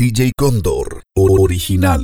DJ Cóndor, original.